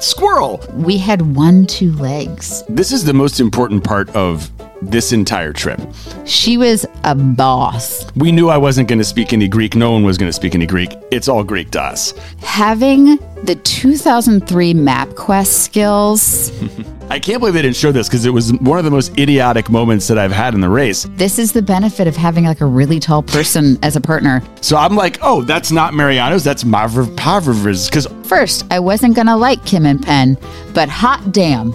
Squirrel. We had one, two legs. This is the most important part of this entire trip. She was a boss. We knew I wasn't going to speak any Greek. No one was going to speak any Greek. It's all Greek to us. Having the 2003 MapQuest skills, I can't believe they didn't show this because it was one of the most idiotic moments that I've had in the race. this is the benefit of having like a really tall person as a partner. So I'm like, oh, that's not Mariano's, that's Mavr Pavrov's. Because First, I wasn't gonna like Kim and Penn, but hot damn,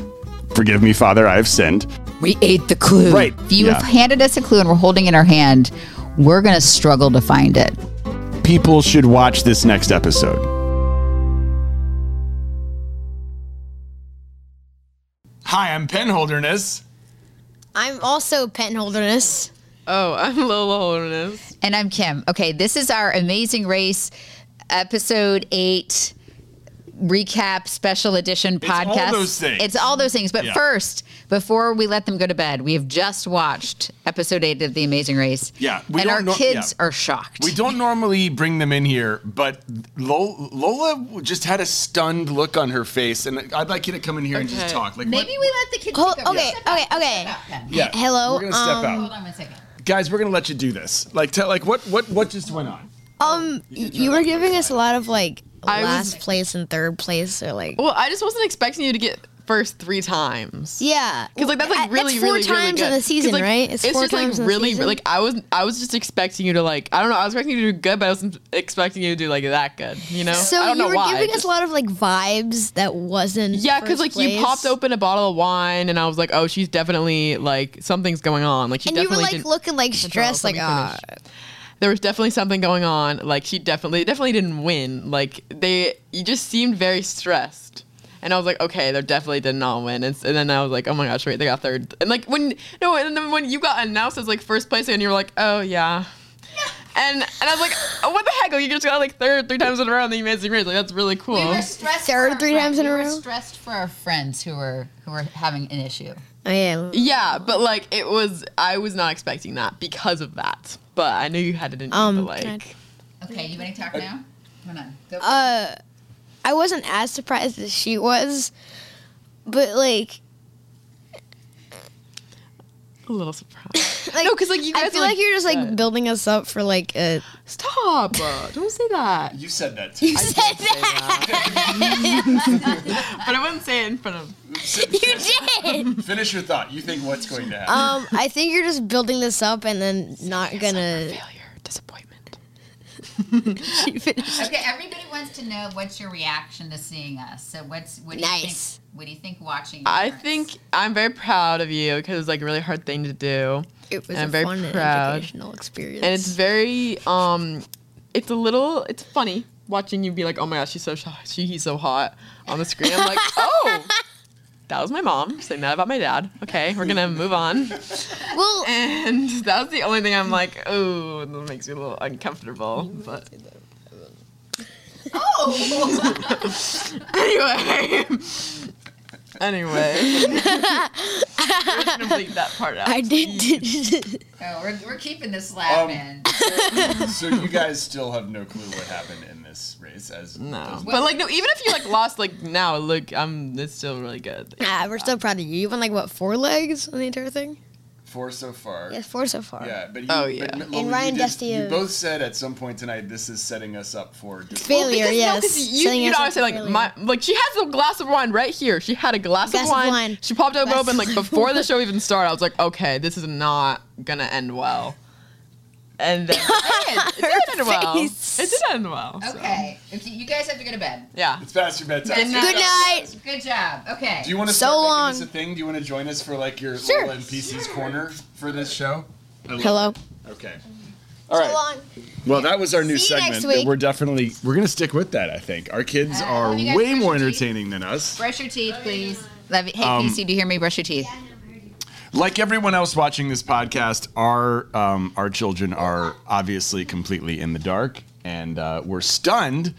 forgive me, Father, I have sinned. We ate the clue. Right, If you yeah. have handed us a clue and we're holding it in our hand, we're gonna struggle to find it. People should watch this next episode. Hi, I'm Penn Holderness. I'm also Penn Holderness. Oh, I'm Lola Holderness. And I'm Kim. Okay, this is our Amazing Race episode eight recap special edition It's all podcast. those things. It's all those things. But Yeah. first, before we let them go to bed, we have just watched episode eight of The Amazing Race. Yeah, we and our know- kids yeah. are shocked. We don't normally bring them in here, but Lola, Lola just had a stunned look on her face, and I'd like you to come in here and just talk. Like, Maybe what- we let the kids. Hold- take over. okay, Step okay, okay. step back, Penn. yeah, Hello, We're gonna step um, out, Hold on one second. guys. We're gonna let you do this. Like, tell, like what, what, what just went on? Um, y- you were giving us a lot of like I was- last place and third place, or like Well, I just wasn't expecting you to get first three times. yeah, Because like that's like really, it's four really, times really in the season, like, right? It's, It's four just like really, like I was, I was just expecting you to like, I don't know, I was expecting you to do good, but I wasn't expecting you to do like that good. You know? So I don't you know were why. giving us Just- a lot of like vibes that wasn't. Yeah, because like you popped open a bottle of wine, and I was like, oh, she's definitely like something's going on. Like she and you were definitely like looking like stressed, like ah. Finish. there was definitely something going on. Like she definitely definitely didn't win. Like they you just seemed very stressed. And I was like, okay, they definitely did not win. And, and then I was like, oh my gosh, wait, they got third. And like when no, and then when you got announced as like first place, and you were like, oh yeah. And and I was like, oh, what the heck? Like, you just got like third three times in a row in the Amazing Race. Like that's really cool. We were stressed. Third for our three times in a we were row? stressed for our friends who were who were having an issue. Oh yeah. Yeah, but like it was, I was not expecting that because of that. But I knew you had it in you. Um, but can I- like, Okay, you want to talk now? Come on. Go. Uh, I wasn't as surprised as she was, but like, a little surprised. like No, 'cause, like, you I feel are, like, like, you're just like good. building us up for like a. Stop! Uh, don't say that. You said that too. You said that. But I wouldn't say it in front of. you did. Finish your thought. You think what's going to happen? Um, I think you're just building this up and then not gonna. Failure, disappointment. Okay, everybody wants to know what's your reaction to seeing us. So what's what do you Nice. think? What do you think watching? I yours? think I'm very proud of you because it's like a really hard thing to do, It was and I'm very fun and proud. educational experience. and it's very um, it's a little, it's funny watching you be like, oh my gosh, she's so hot, she, he's so hot on the screen. I'm like, oh. That was my mom saying that about my dad. Okay, we're gonna move on. well, And that was the only thing I'm like, oh, that makes me a little uncomfortable. But oh, anyway, anyway, we're gonna bleep that part out. I did. Oh, we're, we're keeping this laugh Um, in. so you guys still have no clue what happened in this race, as No, but like no, even if you like lost like now, look, I'm it's still really good. ah, we're still proud of you. You won like what four legs on the entire thing? four so far. Yeah, four so far. Yeah, but you, Oh, yeah. M- And Ryan you, Dusty you both said at some point tonight this is setting us up for Failure. Because, no, you, Setting you us know, up I say for like failure. my like she has a glass of wine right here. She had a glass, Glass of, of wine. wine. She popped it open like before the show even started. I was like, okay, this is not gonna end well. And then it did. It did end well. face. It did end well. so, Okay, if you, you guys have to go to bed. Yeah. It's past your bedtime. Good night. Good night. Good job. Okay. Do you want to So start long. making this a thing? Do you want to join us for like your Sure. Lola and PC's corner for this show? Hello. it. Okay. All right. So long. Well, that was our new See you segment. next week. We're definitely we're gonna stick with that. I think our kids Uh, are way more your teeth? entertaining than us. Brush your teeth, please. Love you. Hey, Um, PC, do you hear me? Brush your teeth. Like everyone else watching this podcast, our um, our children are obviously completely in the dark, and uh, we're stunned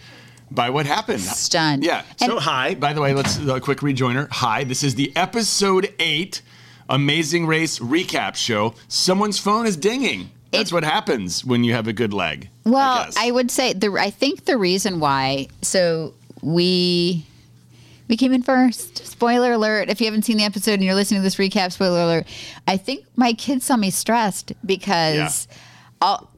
by what happened. Stunned. Yeah. And- So hi. By the way, let's a quick rejoiner. Hi. This is the episode eight Amazing Race recap show. Someone's phone is dinging. That's It- what happens when you have a good leg. Well, guess. I, would say the I think the reason why so we We came in first. Spoiler alert. If you haven't seen the episode and you're listening to this recap, spoiler alert. I think my kids saw me stressed because all,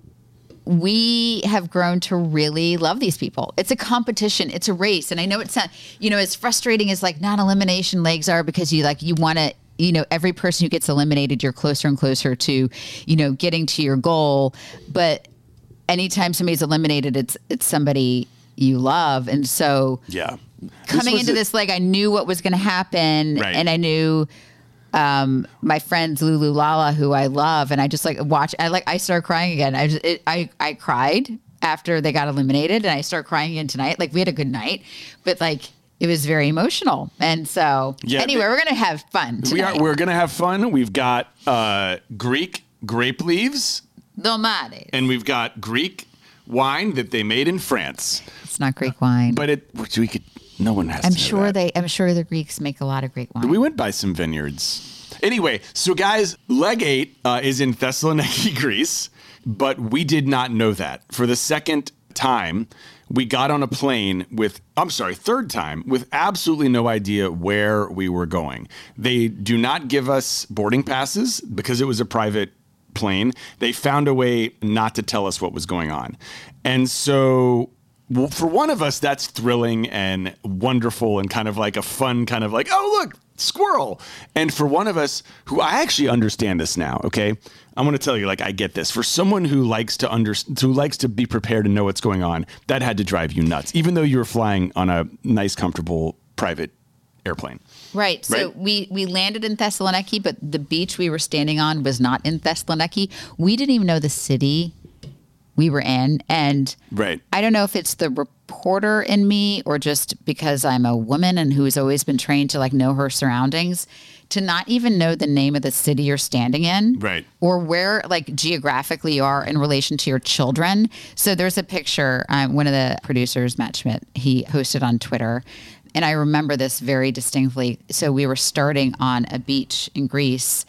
we have grown to really love these people. It's a competition, it's a race. And I know it's not, you know, as frustrating as like non elimination legs are because you like, you want to, you know, every person who gets eliminated, you're closer and closer to, you know, getting to your goal. But anytime somebody's eliminated, it's, it's somebody you love. And so, Yeah. Coming was into a- this leg, I knew what was going to happen, Right. and I knew um, my friends Lulu Lala, who I love, and I just like watch. I like I started crying again. I just it, I I cried after they got eliminated, and I started crying again tonight. Like we had a good night, but like it was very emotional, and so Yeah, anyway, we're gonna have fun. We are we're gonna have fun. We've got uh, Greek grape leaves Domades. and we've got Greek wine that they made in France. It's not Greek wine. But it which we could no one has I'm sure they. I'm sure the Greeks make a lot of Greek wine. We went by some vineyards. Anyway, so guys, leg eight uh, is in Thessaloniki, Greece, but we did not know that. For the second time, we got on a plane with, I'm sorry, third time, with absolutely no idea where we were going. They do not give us boarding passes because it was a private plane. They found a way not to tell us what was going on. And so well, for one of us, that's thrilling and wonderful and kind of like a fun kind of like, oh, look, squirrel. And for one of us who I actually understand this now, okay? I'm going to tell you, like, I get this. For someone who likes to under, who likes to be prepared and know what's going on, that had to drive you nuts, even though you were flying on a nice, comfortable private airplane. Right. So Right. we we landed in Thessaloniki, but the beach we were standing on was not in Thessaloniki. We didn't even know the city we were in, and Right. I don't know if it's the reporter in me or just because I'm a woman and who's always been trained to like know her surroundings, to not even know the name of the city you're standing in, Right. Or where like geographically you are in relation to your children. So there's a picture. Um, one of the producers, Matt Schmidt, he posted on Twitter. And I remember this very distinctly. So we were starting on a beach in Greece,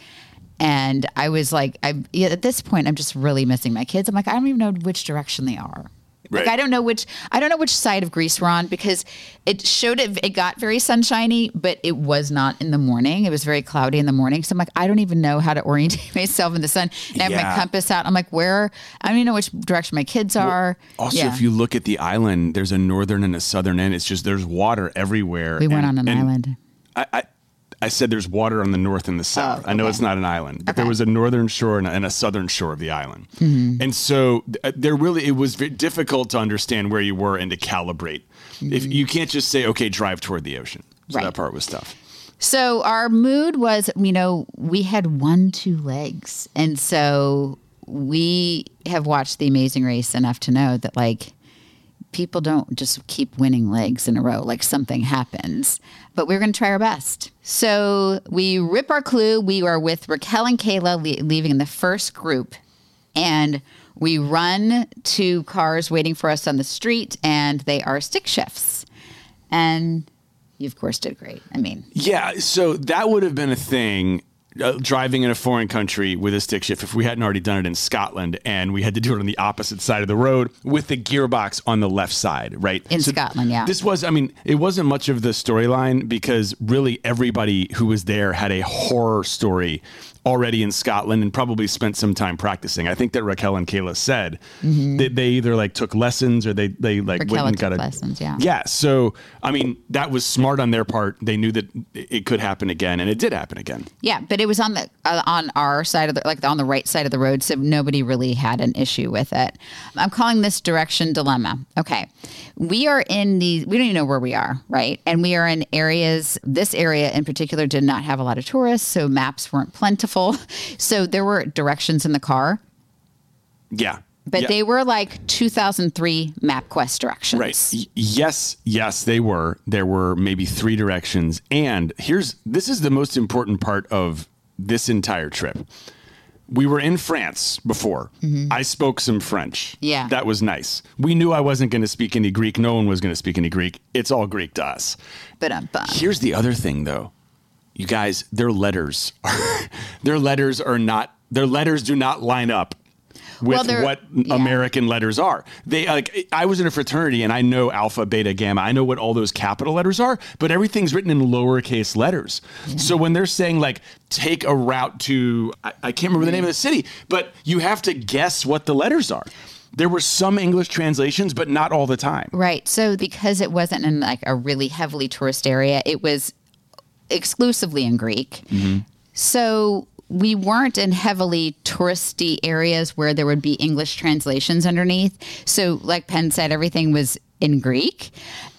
and I was like, I yeah, at this point, I'm just really missing my kids. I'm like, I don't even know which direction they are. Like Right. I don't know which I don't know which side of Greece we're on because it showed it it got very sunshiny, but it was not in the morning. It was very cloudy in the morning. So I'm like, I don't even know how to orientate myself in the sun. And I have my compass out. I'm like, where I don't even know which direction my kids are. Also, Yeah. if you look at the island, there's a northern and a southern end. It's just there's water everywhere. we went And- on an and island. I, I, I said there's water on the north and the south. I know Oh, it's not an island, but there was a northern shore and a, and a southern shore of the island. Mm-hmm. And so th- there really, it was very difficult to understand where you were and to calibrate. If you can't just say, okay, drive toward the ocean. So Right. that part was tough. So our mood was, you know, we had one, two legs. And so we have watched The Amazing Race enough to know that, like, people don't just keep winning legs in a row. Like, something happens. But we're going to try our best. So we rip our clue. We are with Raquel and Kayla le- leaving in the first group. And we run to cars waiting for us on the street, and they are stick shifts. And you, of course, did great. I mean, Yeah, so that would have been a thing. Uh, driving in a foreign country with a stick shift if we hadn't already done it in Scotland and we had to do it on the opposite side of the road with the gearbox on the left side, right? In Scotland, yeah. This was, I mean, it wasn't much of the storyline because really everybody who was there had a horror story already in Scotland and probably spent some time practicing. I think that Raquel and Kayla said that they either like took lessons or they they like Mm-hmm. Raquel went and got a lessons, yeah. yeah. So I mean, that was smart on their part. They knew that it could happen again, and it did happen again. Yeah, but it was on the uh, on our side of the like on the right side of the road, so nobody really had an issue with it. I'm calling this direction dilemma. Okay, we are in the we don't even know where we are, right? And we are in areas. This area in particular did not have a lot of tourists, so maps weren't plentiful. So there were directions in the car, Yeah. but Yeah. they were like 2003 MapQuest directions. Right. Y- yes, yes, they were. There were maybe three directions. And here's this is the most important part of this entire trip. We were in France before. I spoke some French. Mm-hmm. Yeah. That was nice. We knew I wasn't going to speak any Greek. No one was going to speak any Greek. It's all Greek to us. But um, but Here's the other thing though. You guys, their letters are their letters are not their letters do not line up with Well, what yeah. American letters are. They like I was in a fraternity and I know alpha, beta, gamma. I know what all those capital letters are, but everything's written in lowercase letters. So when they're saying like take a route to I, I can't remember the name of the city, but you have to guess what the letters are. There were some English translations, but not all the time. Right. So because it wasn't in like a really heavily tourist area, it was exclusively in Greek. So we weren't in heavily touristy areas where there would be English translations underneath. So like Penn said, everything was in Greek,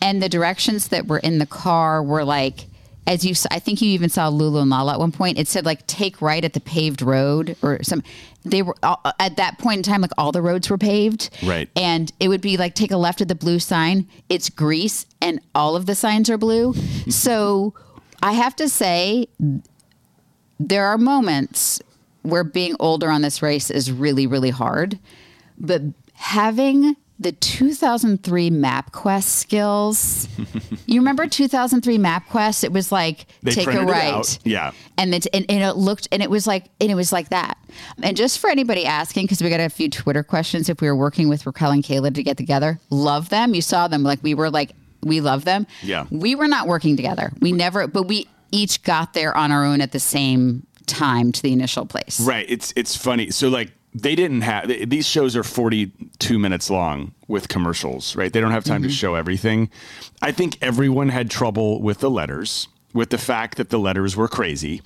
and the directions that were in the car were like. As you, I think you even saw Lulu and Lala at one point. It said like take right at the paved road or some. They were all, uh, at that point in time, like all the roads were paved, Right. and it would be like take a left at the blue sign. It's Greece, and all of the signs are blue. so I have to say, there are moments where being older on this race is really, really hard. But having the 2003 MapQuest skills, you remember 2003 MapQuest? It was like They take a right. Yeah. and it, and, and it looked and it was like and it was like that. And just for anybody asking, because we got a few Twitter questions, if we were working with Raquel and Kayla to get together, love them. You saw them like we were like we love them. Yeah. we were not working together. We never, but we each got there on our own at the same time to the initial place. Right. It's it's funny. So like they didn't have these shows are 42 minutes long with commercials, right? They don't have time to mm-hmm. show everything. I think everyone had trouble with the letters, with the fact that the letters were crazy.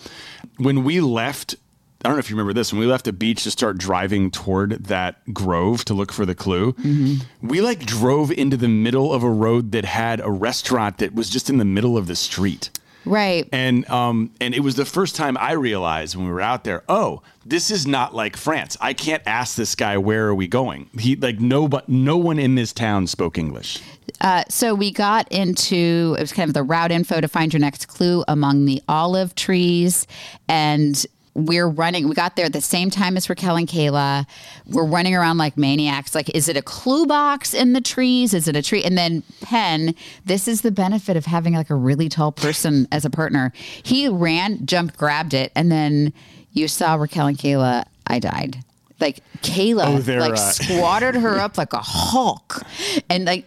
When we left I don't know if you remember this. When we left the beach to start driving toward that grove to look for the clue, we like drove into the middle of a road that had a restaurant that was just in the middle of the street. Right. And um and it was the first time I realized when we were out there, oh, this is not like France. I can't ask this guy where are we going. He like no but no one in this town spoke English. Uh, so we got into it was kind of the route info to find your next clue among the olive trees, and we're running. We got there at the same time as Raquel and Kayla. We're running around like maniacs. Like, is it a clue box in the trees? Is it a tree? And then Penn. This is the benefit of having like a really tall person as a partner. He ran, jumped, grabbed it, and then you saw Raquel and Kayla. I died. Like Kayla, Oh, like uh, squatted her up like a hawk, and like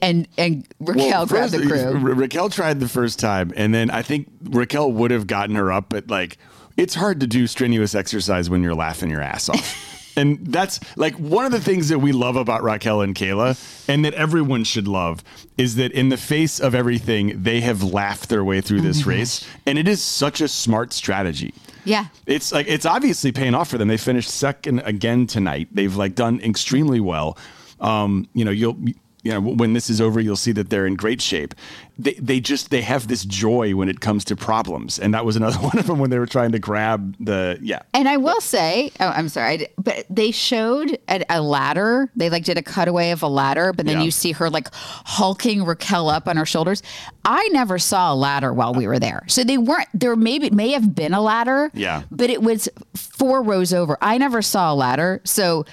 and and Raquel grabbed the crew. Ra- Raquel tried the first time, and then I think Raquel would have gotten her up, but like it's hard to do strenuous exercise when you're laughing your ass off. And that's like one of the things that we love about Raquel and Kayla, and that everyone should love, is that in the face of everything, they have laughed their way through this race. And it is such a smart strategy. Yeah. It's like it's obviously paying off for them. They finished second again tonight. They've like done extremely well. Um, you know, you'll you know when this is over, you'll see that they're in great shape. They they just they have this joy when it comes to problems, and that was another one of them when they were trying to grab the yeah. And I will say, oh, I'm sorry, but they showed a, a ladder. They like did a cutaway of a ladder, but then Yeah. you see her like hulking Raquel up on her shoulders. I never saw a ladder while we were there, so they weren't. There maybe may have been a ladder, Yeah. but it was four rows over. I never saw a ladder, so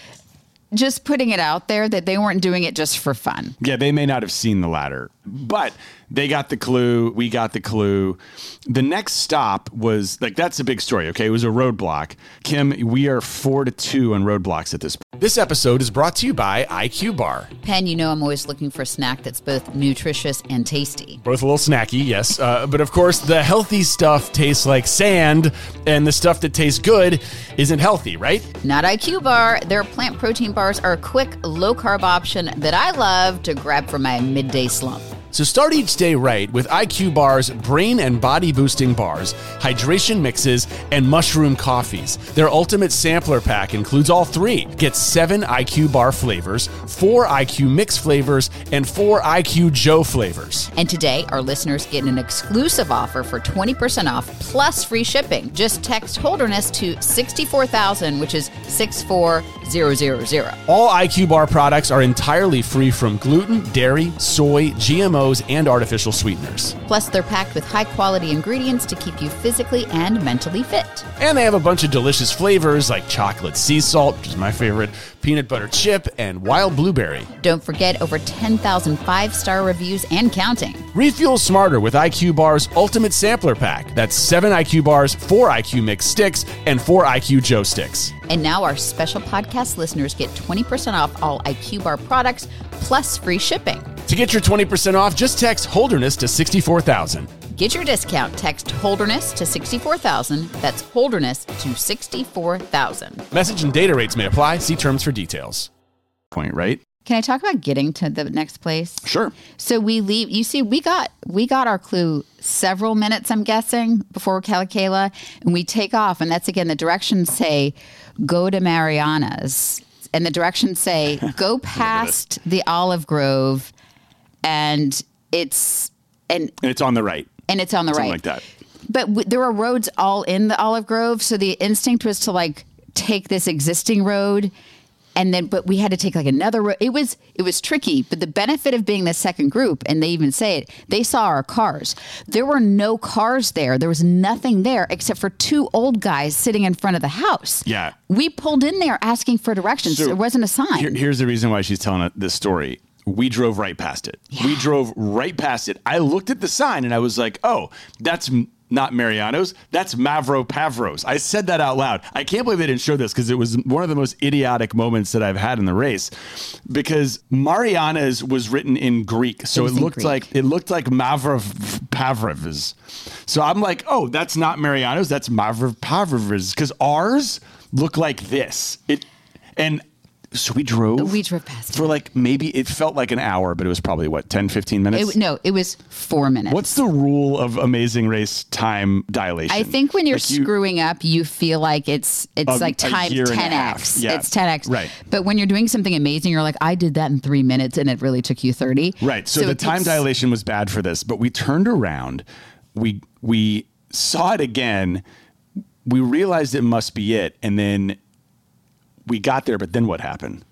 just putting it out there that they weren't doing it just for fun. Yeah, they may not have seen the ladder, but they got the clue. We got the clue. The next stop was like that's a big story. Okay, it was a roadblock. Kim, we are four to two on roadblocks at this. point. This episode is brought to you by IQ Bar. Penn, you know I'm always looking for a snack that's both nutritious and tasty. Both a little snacky, yes. Uh, but of course, the healthy stuff tastes like sand, and the stuff that tastes good isn't healthy, right? Not IQ Bar. Their plant protein bars are a quick, low carb option that I love to grab for my midday slump. So start each day right with IQ Bar's brain and body boosting bars, hydration mixes, and mushroom coffees. Their ultimate sampler pack includes all three. Get seven IQ Bar flavors, four IQ Mix flavors, and four IQ Joe flavors. And today, our listeners get an exclusive offer for 20% off plus free shipping. Just text Holderness to 64000, which is 64000. All IQ Bar products are entirely free from gluten, dairy, soy, GMOs, and artificial sweeteners. Plus, they're packed with high quality ingredients to keep you physically and mentally fit. And they have a bunch of delicious flavors like chocolate sea salt, which is my favorite, peanut butter chip, and wild blueberry. Don't forget over 10,000 five star reviews and counting. Refuel smarter with IQ Bar's Ultimate Sampler Pack. That's seven IQ bars, four IQ Mix sticks, and four IQ Joe sticks. And now our special podcast listeners get 20% off all IQ Bar products plus free shipping. To get your 20% off, just text Holderness to 64,000. Get your discount. Text Holderness to 64,000. That's Holderness to 64,000. Message and data rates may apply. See terms for details. Point, right? Can I talk about getting to the next place? Sure. So we leave. You see, we got we got our clue several minutes, I'm guessing, before Kalakela, and we take off. And that's again the directions say, "Go to Mariana's," and the directions say, "Go past the olive grove," and it's and And it's on the right. and it's on the Something right like that. but w- there were roads all in the olive grove so the instinct was to like take this existing road and then but we had to take like another road it was it was tricky but the benefit of being the second group and they even say it they saw our cars there were no cars there there was nothing there except for two old guys sitting in front of the house Yeah. we pulled in there asking for directions So, there wasn't a sign Here- here's the reason why she's telling this story. We drove right past it. We drove right past it. I looked at the sign and I was like, oh, that's not Mariano's. That's Mavro Pavros. I said that out loud. I can't believe they didn't show this because it was one of the most idiotic moments that I've had in the race. Because Mariana's was written in Greek, so it, in looked Greek. like it looked like Mavro Pavrovs. So I'm like, oh, that's not Mariano's. That's Mavro Pavrovs because ours look like this. It and so we drove. We drove past for it. like maybe it felt like an hour, but it was probably what 10, 15 minutes. it, no it was four minutes What's the rule of Amazing Race time dilation? I think when you're Like you- screwing up, you feel like it's it's um, A- like time times year and a 10x. Yeah. It's 10x. Right. But when you're doing something amazing, you're like, I did that in three minutes, and it really took you 30. Right. So, the time dilation was bad for this, but we turned around, we we saw it again, we realized it must be it, and then we got there, but then what happened?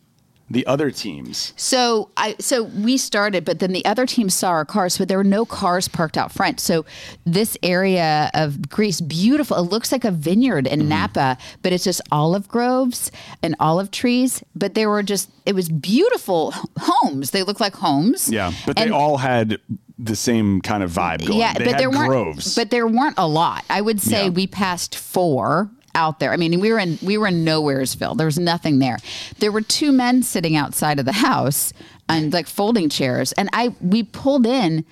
The other teams. So I so we started, but then the other teams saw our cars, but there were no cars parked out front. So this area of Greece, beautiful. It looks like a vineyard in mm-hmm. Napa, but it's just olive groves and olive trees. But they were just it was beautiful homes. They look like homes. Yeah. But they all had the same kind of vibe going. Yeah, they but had there weren't. groves. But there weren't a lot. I would say Yeah. we passed four out there. I mean, we were in we were in Nowheresville. There was nothing there. There were two men sitting outside of the house and like folding chairs, and I we pulled in.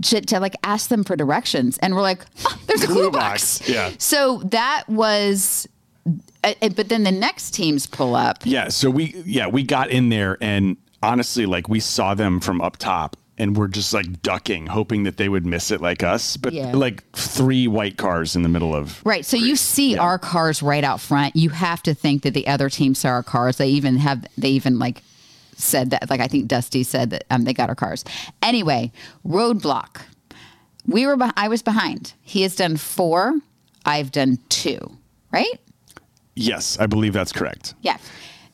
To, to like ask them for directions, and we're like, "Oh, "There's a Clue box, box." yeah. So that was, uh, uh, but then the next teams pull up. Yeah, so we yeah, we got in there and honestly like we saw them from up top and we're just like ducking hoping that they would miss it like us, but Yeah. like three white cars in the middle of Right. So you see Yeah. our cars right out front. You have to think that the other team saw our cars. They even have they even like said that like I think Dusty said that um, they got our cars. Anyway, roadblock. We were beh- I was behind. He has done 4. I've done 2. Right? Yes, I believe that's correct. Yeah.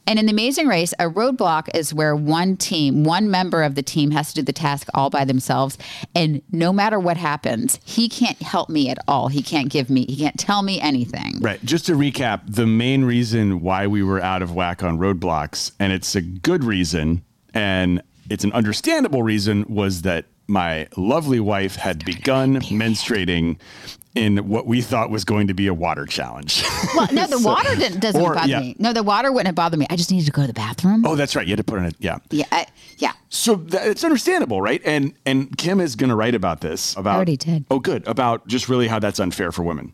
And in the amazing race, a roadblock is where one team, one member of the team has to do the task all by themselves. And no matter what happens, he can't help me at all. He can't give me, he can't tell me anything. Right. Just to recap, the main reason why we were out of whack on roadblocks, and it's a good reason, and it's an understandable reason, was that my lovely wife had begun menstruating in what we thought was going to be a water challenge. Well, no, the water didn't, doesn't or- bother yeah. me. No, the water wouldn't have bothered me. I just needed to go to the bathroom. oh, that's right. You had to put in it. Yeah. Yeah, I, yeah. So that, it's understandable, right? And and Kim is going to write about this. About already did. Oh, good. About just really how that's unfair for women.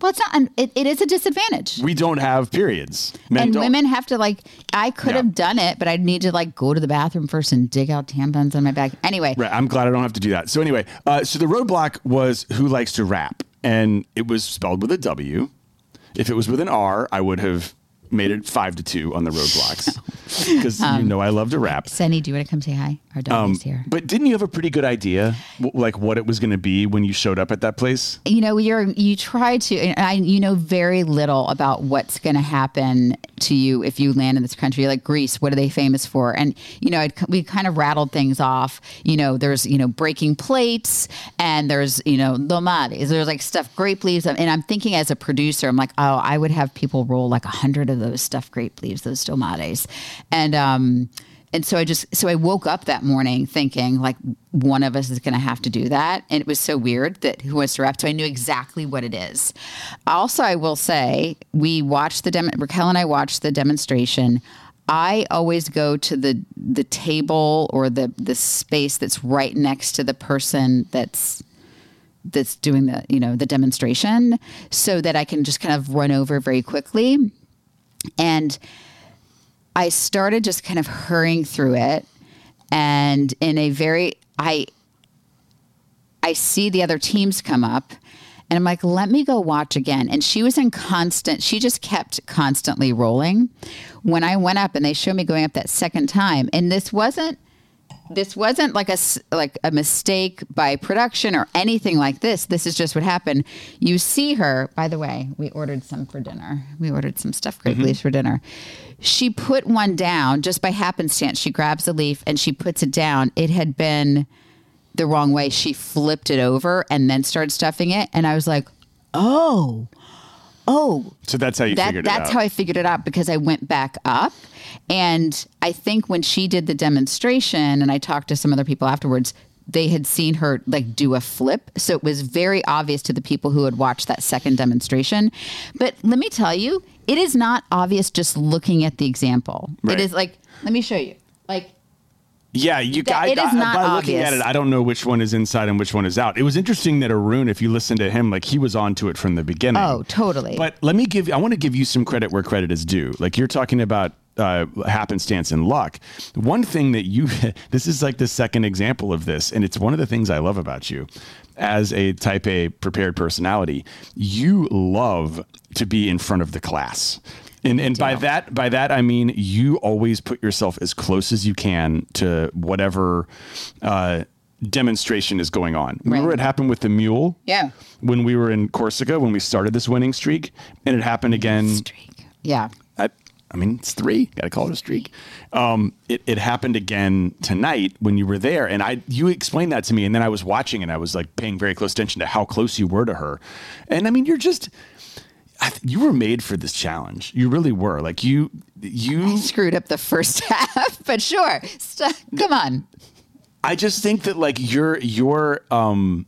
Well, it's not. It, it is a disadvantage. We don't have periods. Men and don't. women have to like. I could Yeah. have done it, but I'd need to like go to the bathroom first and dig out tampons on my back. Anyway, Right. I'm glad I don't have to do that. So anyway, uh, so the roadblock was who likes to rap, and it was spelled with a W. If it was with an R, I would have made it five to two on the roadblocks because Um, you know I love to rap. Sunny, do you want to come say hi? Our dog Um, is here. but didn't you have a pretty good idea, w- like what it was going to be when you showed up at that place? you know you're you try to and I, you know very little about what's going to happen to you if you land in this country like greece what are they famous for and you know I'd, we kind of rattled things off you know there's you know breaking plates and there's you know domades there's like stuffed grape leaves and i'm thinking as a producer i'm like oh i would have people roll like a hundred of those stuffed grape leaves those domades and um and so I just so I woke up that morning thinking like one of us is going to have to do that, and it was so weird that who wants to rep. So I knew exactly what it is. Also, I will say we watched the dem- Raquel and I watched the demonstration. I always go to the the table or the the space that's right next to the person that's that's doing the you know the demonstration so that I can just kind of run over very quickly and I started just kind of hurrying through it and in a very I I see the other teams come up and I'm like, let me go watch again. And she was in constant, she just kept constantly rolling. When I went up and they showed me going up that second time, and this wasn't this wasn't like a like a mistake by production or anything like this. This is just what happened. You see her. By the way, we ordered some for dinner. We ordered some stuffed grape leaves for dinner. She put one down just by happenstance. She grabs a leaf and she puts it down. It had been the wrong way. She flipped it over and then started stuffing it. And I was like, oh, oh, So that's how you that, figured that's it out. how I figured it out because I went back up. And I think when she did the demonstration and I talked to some other people afterwards, they had seen her like do a flip. So it was very obvious to the people who had watched that second demonstration. But let me tell you, it is not obvious just looking at the example. Right. It is like, let me show you. Like, Yeah, you it is not by looking at it. I don't know which one is inside and which one is out. It was interesting that Arun, if you listen to him, like he was onto it from the beginning. oh, totally. But let me give I want to give you some credit where credit is due. Like you're talking about uh, happenstance and luck. One thing that you this is like the second example of this, and it's one of the things I love about you as a type A prepared personality. You love to be in front of the class. And, and by that by that I mean you always put yourself as close as you can to whatever uh, demonstration is going on. Remember Right. it happened with the mule? Yeah. When we were in Corsica when we started this winning streak, and it happened again. Streak. Yeah. I, I mean, it's three. Got to call it a streak. Um, it, it happened again tonight when you were there, and I you explained that to me, and then I was watching, and I was like paying very close attention to how close you were to her, and I mean, you're just. I th- you were made for this challenge. You really were. Like you, you. Screwed up the first half, but sure. St- come on. I just think that like your your um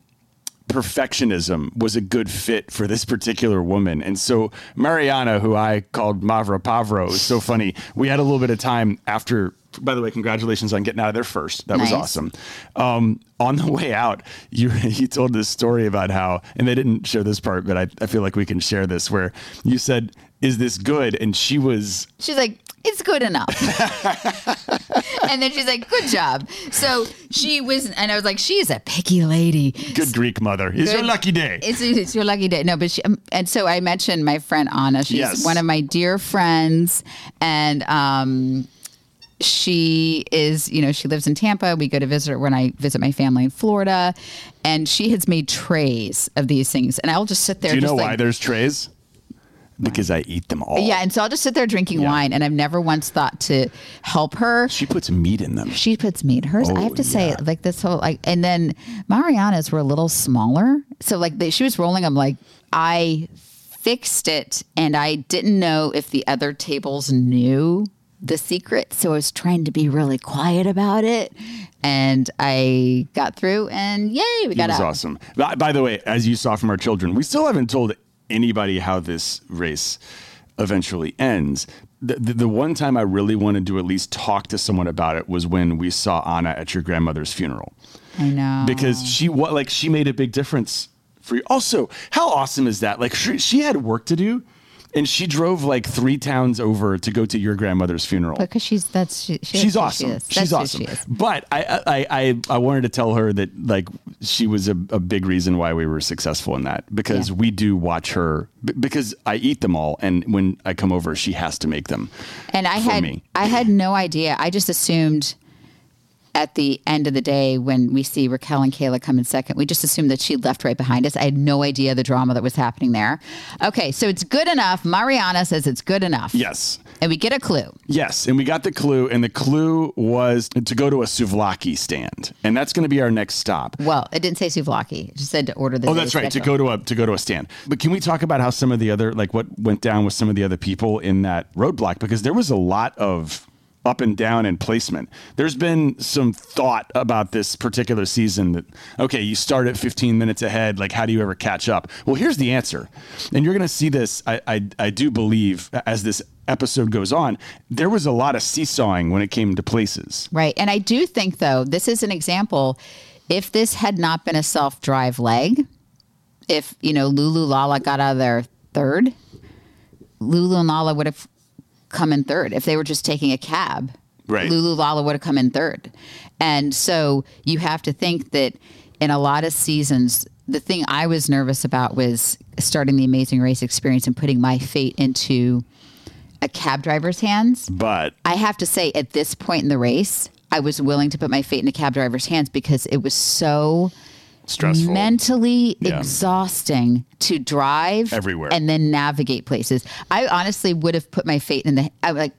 perfectionism was a good fit for this particular woman. And so Mariana, who I called Mavra Pavro, is so funny. We had a little bit of time after by the way, congratulations on getting out of there first. That was awesome. Um, on the way out, you you told this story about how, and they didn't share this part, but I, I feel like we can share this, where you said, "Is this good?" And she was She's like, it's good enough. and then she's like, good job. So she was, and I was like, she's a picky lady. good Greek mother. It's your lucky day. It's, it's your lucky day. No, but she, um, and so I mentioned my friend Anna. She's Yes. one of my dear friends, and um, she is, you know, she lives in Tampa. We go to visit her when I visit my family in Florida, and she has made trays of these things, and I'll just sit there. Do you know like, why there's trays? Because I eat them all. Yeah, and so I'll just sit there drinking wine, and I've never once thought to help her. She puts meat in them. She puts meat. Hers, I Oh, have to say, like this whole like, and then Mariana's were a little smaller, so like they, she was rolling them. Like I fixed it, and I didn't know if the other tables knew the secret, so I was trying to be really quiet about it, and I got through, and yay, we got It was out. awesome. By, by the way, as you saw from our children, we still haven't told anybody how this race eventually ends. The, the, the one time I really wanted to at least talk to someone about it was when we saw Anna at your grandmother's funeral. I know because she what like she made a big difference for you. Also, how awesome is that? Like she, she had work to do, and she drove like three towns over to go to your grandmother's funeral. because she's that's she, she- She's awesome. She is. She's awesome. She is. But I, I, I, I wanted to tell her that like she was a, a big reason why we were successful in that because Yeah. we do watch her b- because I eat them all, and when I come over, she has to make them. And I for had me. I had no idea. I just assumed at the end of the day when we see Raquel and Kayla come in second, we just assumed that she left right behind us. I had no idea the drama that was happening there. Okay, so it's good enough. Mariana says it's good enough. Yes. And we get a clue. Yes, and we got the clue, and the clue was to go to a souvlaki stand, and that's going to be our next stop. Well, it didn't say souvlaki. It just said to order the Oh, that's right. To go to a to go to a stand. But can we talk about how some of the other like what went down with some of the other people in that roadblock because there was a lot of up and down in placement. There's been some thought about this particular season that, okay, you start at 15 minutes ahead. Like, how do you ever catch up? Well, here's the answer. And you're going to see this, I, I, I do believe, as this episode goes on, there was a lot of seesawing when it came to places. Right. And I do think, though, this is an example. If this had not been a self drive leg, if, you know, Lulu Lala got out of there third, Lulu and Lala would have come in third. If they were just taking a cab, Right. Lulu Lala would have come in third. And so you have to think that in a lot of seasons, the thing I was nervous about was starting the Amazing Race experience and putting my fate into a cab driver's hands. But I have to say, at this point in the race, I was willing to put my fate in a cab driver's hands because it was so stressful. mentally Yeah. exhausting to drive Everywhere. and then navigate places. I honestly would have put my fate in the I, like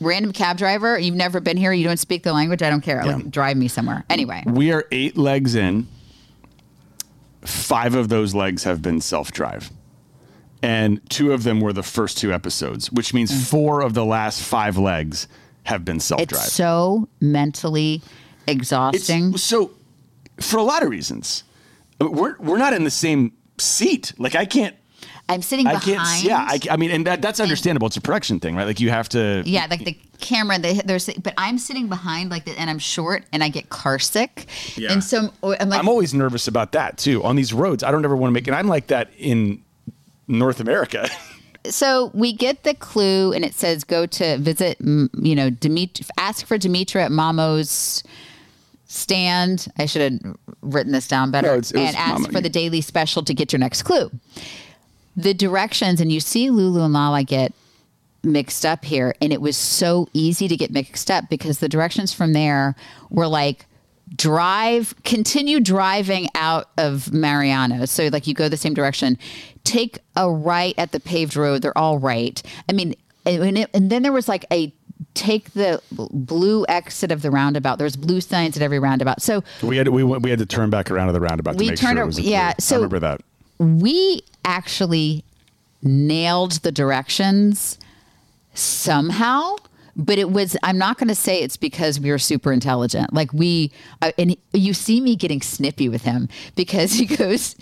random cab driver. You've never been here. You don't speak the language. I don't care. Yeah. Like drive me somewhere. Anyway, we are eight legs in. Five of those legs have been self drive. And two of them were the first two episodes, which means mm. four of the last five legs have been self drive. It's so mentally exhausting. so, for a lot of reasons, we're, we're not in the same seat. Like, I can't. I'm sitting I behind. can't. Yeah, I, I mean, and that, that's understandable. It's a production thing, right? Like you have to. Yeah, like the camera, they, there's, but I'm sitting behind like, the, and I'm short, and I get car sick, Yeah. and so I'm, I'm like, I'm always nervous about that too. On these roads, I don't ever want to make. And I'm like that in North America. so we get the clue, and it says go to visit, you know, Dimitri, ask for Dimitra at Mamo's stand. I should have written this down better. No, it's- it and ask for the daily special to get your next clue. The directions, and you see Lulu and Lala get mixed up here, and it was so easy to get mixed up because the directions from there were like drive, continue driving out of Mariano. So like you go the same direction, take a right at the paved road. They're all right. I mean, and, it, and then there was like a take the blue exit of the roundabout. There's blue signs at every roundabout. So we had we went, we had to turn back around to the roundabout We to make turned sure it was yeah, so- I remember that. we actually nailed the directions somehow but it was i'm not going to say it's because we were super intelligent like we uh, and you see me getting snippy with him because he goes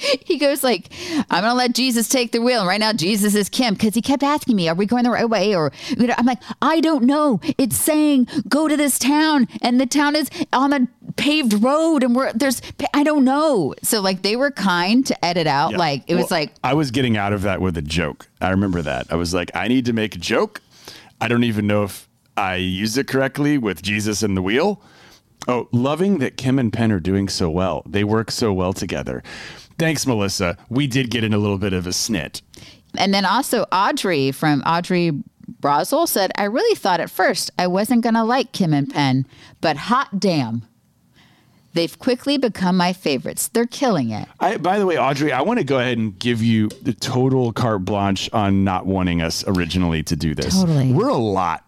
he goes like i'm going to let jesus take the wheel and right now jesus is kim because he kept asking me are we going the right way or you know, i'm like i don't know it's saying go to this town and the town is on a paved road and we're there's i don't know so like they were kind to edit out Yeah. like it was like I was getting out of that with a joke. I remember that. I was like, I need to make a joke. I don't even know if I used it correctly with Jesus and the wheel. Oh, loving that Kim and Penn are doing so well. They work so well together. Thanks, Melissa. We did get in a little bit of a snit. And then also Audrey from Audrey Brosel said, I really thought at first I wasn't going to like Kim and Penn, but hot damn. They've quickly become my favorites. They're killing it. I, by the way, Audrey, I want to go ahead and give you the total carte blanche on not wanting us originally to do this. Totally. We're a lot.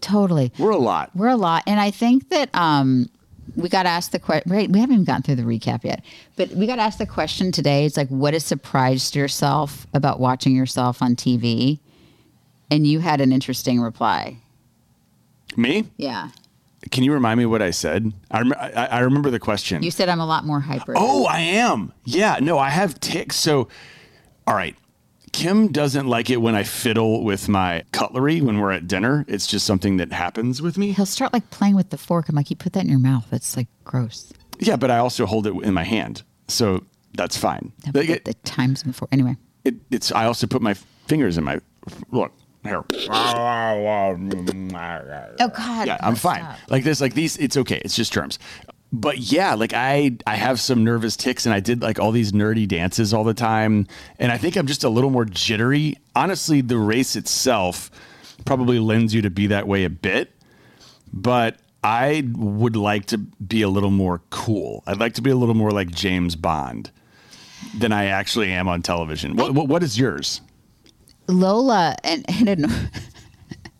Totally. We're a lot. We're a lot. And I think that um, we got asked the question, right? We haven't even gotten through the recap yet, but we got asked the question today. It's like, what has surprised yourself about watching yourself on TV? And you had an interesting reply. Me? Yeah. Can you remind me what I said? I, rem- I, I remember the question. You said I'm a lot more hyper. Oh, I am. Yeah, no, I have ticks. So, all right. Kim doesn't like it when I fiddle with my cutlery when we're at dinner. It's just something that happens with me. He'll start like playing with the fork. I'm like, you put that in your mouth. It's like gross. Yeah, but I also hold it in my hand. So that's fine. The, Like, it- the times before. Anyway, it, it's I also put my fingers in my look here. oh god, yeah, I'm fine. Like this, like these, it's okay. It's just terms. But yeah, like I, I have some nervous ticks, and I did like all these nerdy dances all the time, and I think I'm just a little more jittery. Honestly, the race itself probably lends you to be that way a bit, but I would like to be a little more cool. I'd like to be a little more like James Bond than I actually am on television. What, what, what is yours? Lola, and.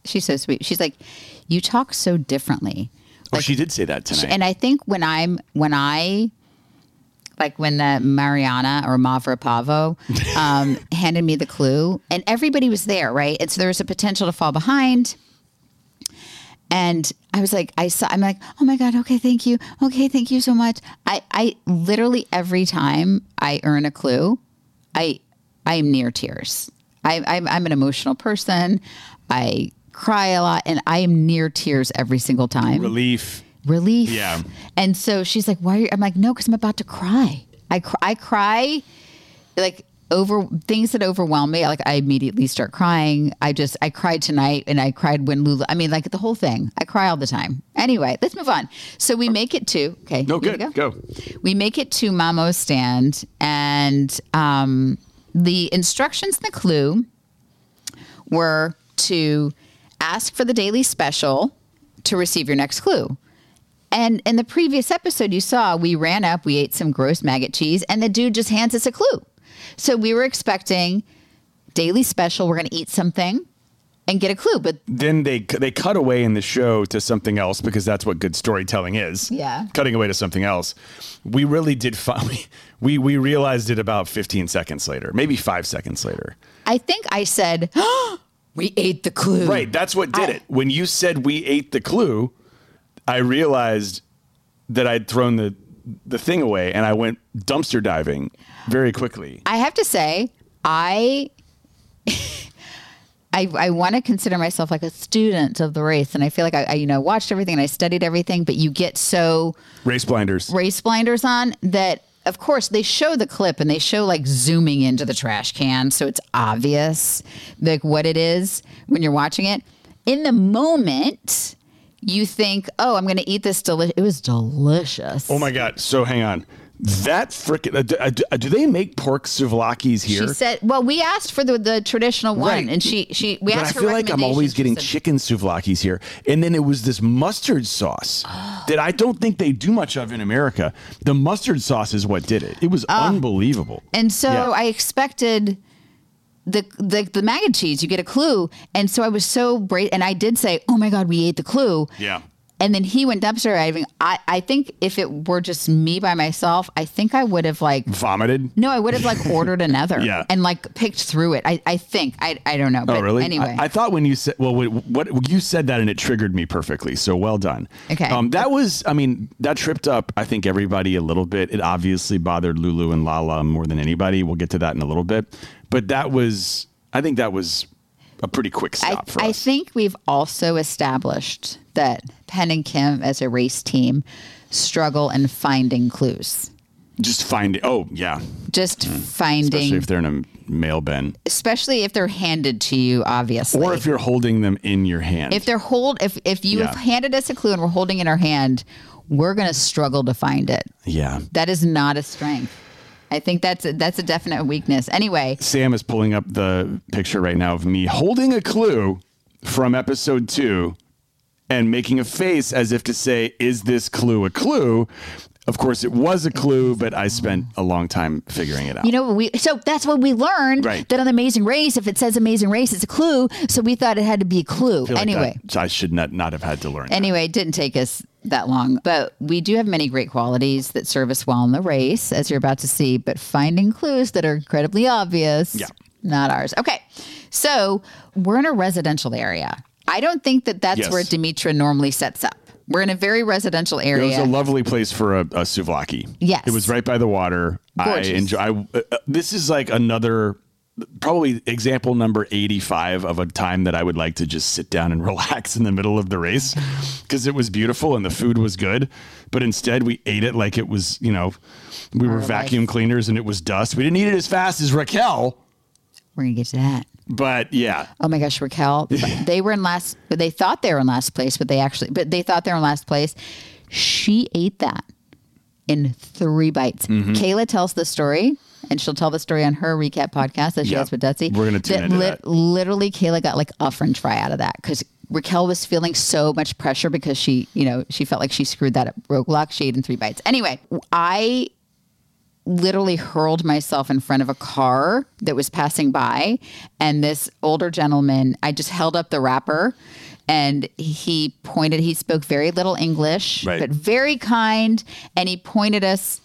She's so sweet. She's like, you talk so differently. Oh, she did say that tonight. And I think when I'm when I like when the Mariana or Mavra Pavo um, handed me the clue, and everybody was there, right? And so there was a potential to fall behind. And I was like, I saw, I'm like, oh my God, okay, thank you. Okay, thank you so much. I, I literally every time I earn a clue, I, I am near tears. I, I'm, I'm an emotional person. I cry a lot and I am near tears every single time. Relief. Relief. Yeah. And so she's like, why are you? I'm like, no, because I'm about to cry. I, cry. I cry like over things that overwhelm me. Like I immediately start crying. I just, I cried tonight and I cried when Lula, I mean, like the whole thing. I cry all the time. Anyway, let's move on. So we make it to, okay. No, good. go? Go. We make it to Mamo's stand and um, the instructions in the clue were to ask for the daily special to receive your next clue. And in the previous episode, you saw we ran up, we ate some gross maggot cheese, and the dude just hands us a clue. So we were expecting daily special. We're going to eat something and get a clue, but Then they they cut away in the show to something else because that's what good storytelling is. Yeah. Cutting away to something else. We really did find we we realized it about 15 seconds later, maybe 5 seconds later. I think I said, oh, "We ate the clue." Right, that's what did I- it. When you said we ate the clue, I realized that I'd thrown the the thing away and I went dumpster diving very quickly. I have to say, I I, I want to consider myself like a student of the race, and I feel like I, I, you know, watched everything and I studied everything. But you get so Race blinders. race blinders on that. Of course, they show the clip and they show like zooming into the trash can, so it's obvious like what it is when you're watching it. In the moment, you think, "Oh, I'm going to eat this delicious." It was delicious. Oh my god. So hang on. That frickin' uh, do, uh, do- uh, they make pork souvlaki's here? She said, "Well, we asked for the, the traditional one, Right. and she she we but I asked for feel like I'm always getting said, chicken souvlakis here. And then it was this mustard sauce that I don't think they do much of in America. The mustard sauce is what did it. It was unbelievable. And so Yeah. I expected the, the the mac and cheese. You get a clue, and so I was so brave, and I did say, "Oh my god, we ate the clue." Yeah. And then he went dumpster diving. I I think if it were just me by myself, I think I would have like Vomited. no, I would have like ordered another Yeah. and like picked through it. I I think I I don't know. But Oh, really? Anyway, I, I thought when you said, well, what, what you said that and it triggered me perfectly. So well done. Okay. Um, that was, I mean, that tripped up, I think, everybody a little bit. It obviously bothered Lulu and Lala more than anybody. We'll get to that in a little bit. But that was, I think that was a pretty quick I, stop for I think we've also established that Penn and Kim as a race team struggle in finding clues. Just finding, oh, yeah. Just hmm. finding Especially if they're in a mail bin especially if they're handed to you, obviously. or if you're holding them in your hand. if they're hold, if if you have Yeah. handed us a clue and we're holding it in our hand, we're gonna struggle to find it. yeah. That is not a strength. I think that's a, that's a definite weakness. Anyway, Sam is pulling up the picture right now of me holding a clue from episode two and making a face as if to say, Is this clue a clue? Of course, it was a clue, but I spent a long time figuring it out. you know we so that's what we learned Right. that on Amazing Race, if it says Amazing Race, it's a clue. So we thought it had to be a clue. I like anyway, that- I should not, not have had to learn. that. Anyway, it didn't take us that long, but we do have many great qualities that serve us well in the race, as you're about to see. But finding clues that are incredibly obvious, Yeah. not ours. Okay, so we're in a residential area. I don't think that that's Yes. where Dimitra normally sets up. We're in a very residential area. It was a lovely place for a, a souvlaki. Yes. It was right by the water. Gorgeous. I enjoy. I, uh, uh, this is like another, probably example number 85 of a time that I would like to just sit down and relax in the middle of the race because it was beautiful and the food was good. But instead, we ate it like it was, you know, we were life. vacuum cleaners and it was dust. We didn't eat it as fast as Raquel, we're gonna get to that. But yeah. Oh my gosh, Raquel, they were in last. But they thought they were in last place, but they actually, but they thought they were in last place. She ate that in three bites. Mm-hmm. Cayla tells the story, and she'll tell the story on her recap podcast that she Yep. has with Dusty. We're gonna tune into that. Literally, Cayla got like a French fry out of that because Raquel was feeling so much pressure because she, you know, she felt like she screwed that up. Raquel, she ate in three bites. Anyway, I literally hurled myself in front of a car that was passing by and this older gentleman i just held up the wrapper and he pointed he spoke very little english Right. but very kind and he pointed us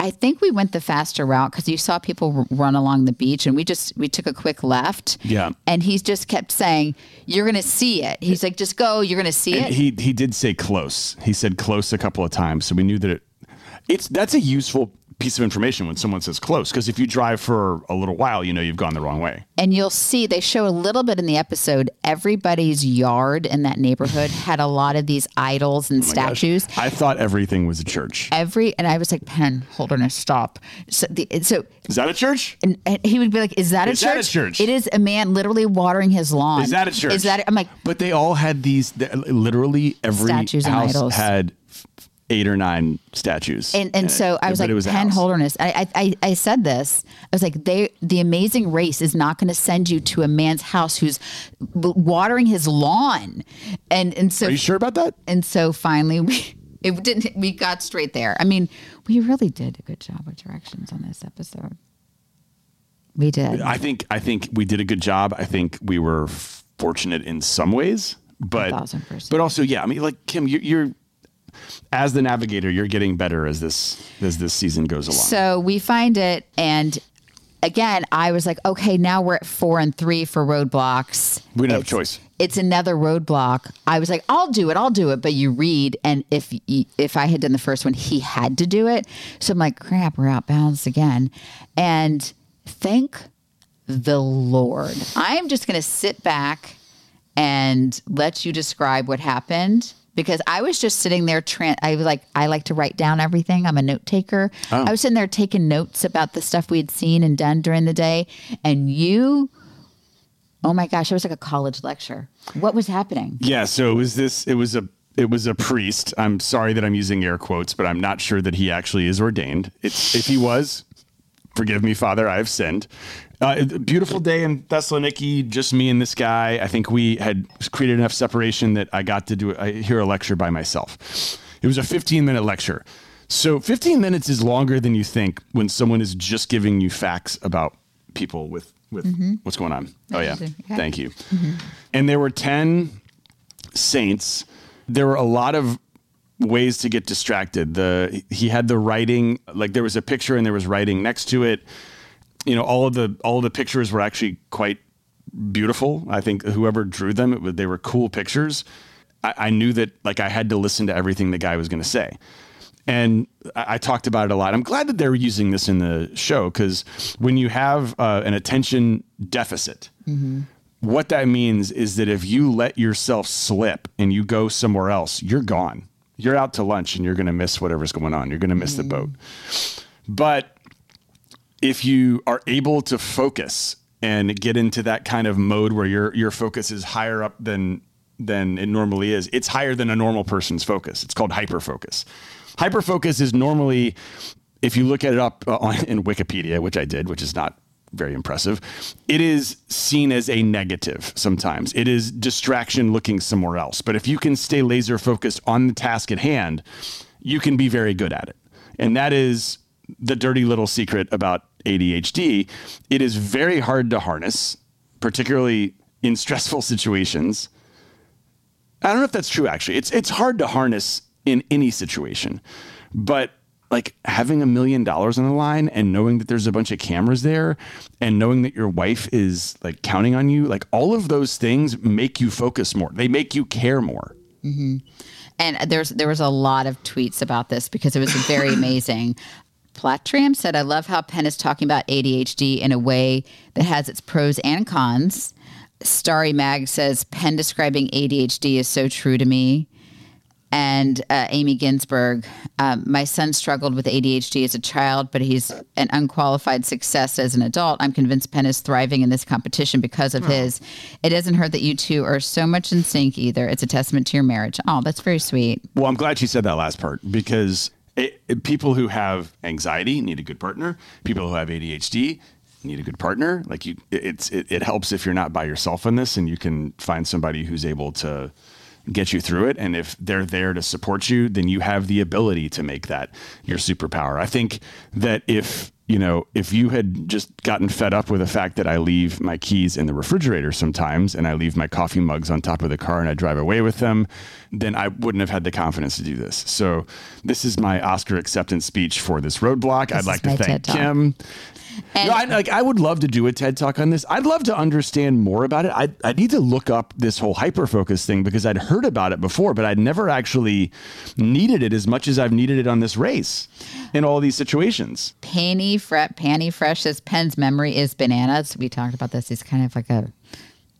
I think we went the faster route because you saw people r- run along the beach, and we just we took a quick left. Yeah. and he just kept saying, "You're going to see it." He's like, "Just go. You're going to see And it." he he did say close. He said close a couple of times, so we knew that it. It's that's a useful piece of information when someone says close, because if you drive for a little while, you know you've gone the wrong way. and you'll see they show a little bit in the episode. Everybody's yard in that neighborhood had a lot of these idols and Oh my gosh. statues. I thought everything was a church. Every and I was like, "Penn, Holderness, stop." So, the, so Is that a church? and, and he would be like, "Is that a Is church? that a church? It is a man literally watering his lawn. Is that a church? Is that? I'm like, But they all had these. Literally every Statues and house idols. had eight or nine statues. and and so it, I was like, it was Penn. Holderness. I, I I I said this. I was like, they the Amazing Race is not going to send you to a man's house who's watering his lawn, and and so Are you sure about that? and so finally we. It didn't. We got straight there. I mean, we really did a good job with directions on this episode. We did. I think I think we did a good job. I think we were fortunate in some ways, but but also yeah. I mean, like Kim, you're, you're as the navigator, you're getting better as this as this season goes along. So we find it, and again, I was like, okay, now we're at four and three for roadblocks. We didn't have a choice. It's another roadblock. I was like, I'll do it, I'll do it. But you read, and if if I had done the first one, he had to do it. So I'm like, crap, we're outbalanced again. And thank the Lord. I am just going to sit back and let you describe what happened because I was just sitting there. Tran- I was like, I like to write down everything. I'm a note taker. Oh. I was sitting there taking notes about the stuff we had seen and done during the day, and you. Oh my gosh, it was like a college lecture. What was happening? yeah, so it was this. It was a it was a priest. I'm sorry that I'm using air quotes, but I'm not sure that he actually is ordained. It's if he was, forgive me, Father, I have sinned. Uh, beautiful day in Thessaloniki, just me and this guy. I think we had created enough separation that I got to do I hear a lecture by myself. It was a 15 minute lecture. So 15 minutes is longer than you think when someone is just giving you facts about people with with what's going on. Oh yeah. Yeah. Thank you. And there were 10 saints. There were a lot of ways to get distracted. The he had the writing like there was a picture and there was writing next to it. You know, all of the all of the pictures were actually quite beautiful. I think whoever drew them, it was, they were cool pictures. I, I knew that like I had to listen to everything the guy was going to say. And I, I talked about it a lot. I'm glad that they're using this in the show because when you have uh, an attention deficit, what that means is that if you let yourself slip and you go somewhere else, you're gone. You're out to lunch and you're going to miss whatever's going on. You're going to miss the boat. But if you are able to focus and get into that kind of mode where your your focus is higher up than than it normally is, it's higher than a normal person's focus. It's called hyperfocus. Hyperfocus is normally, if you look at it up uh, on, in Wikipedia, which I did, which is not very impressive, it is seen as a negative sometimes. It is distraction looking somewhere else. But if you can stay laser focused on the task at hand, you can be very good at it. And that is the dirty little secret about ADHD. It is very hard to harness, particularly in stressful situations. I don't know if that's true actually. It's it's hard to harness in any situation. But like having a million dollars on the line and knowing that there's a bunch of cameras there and knowing that your wife is like counting on you, like all of those things make you focus more. They make you care more. Mm-hmm. And there's there was a lot of tweets about this because it was very amazing. Platram said, "I love how Penn is talking about ADHD in a way that has its pros and cons." Starry Mag says, "Penn describing ADHD is so true to me." And uh, Amy Ginsburg, um, my son struggled with ADHD as a child, but he's an unqualified success as an adult. I'm convinced Penn is thriving in this competition because of his. It doesn't hurt that you two are so much in sync either. It's a testament to your marriage. Oh, that's very sweet. Well, I'm glad she said that last part because it, it- people who have anxiety need a good partner. People who have ADHD need a good partner. Like you, it's it, it helps if you're not by yourself in this, and you can find somebody who's able to get you through it. And if they're there to support you, then you have the ability to make that your superpower. I think that if you know, if you had just gotten fed up with the fact that I leave my keys in the refrigerator sometimes and I leave my coffee mugs on top of the car and I drive away with them, then I wouldn't have had the confidence to do this. So, this is my Oscar acceptance speech for this roadblock. I'd like to thank Kim. And- No, I, like I would love to do a TED talk on this. I'd love to understand more about it. I I need to look up this whole hyper focus thing because I'd heard about it before, but I'd never actually needed it as much as I've needed it on this race in all these situations. Panty Fret Panty Fresh says Penn's memory is bananas. We talked about this. He's kind of like a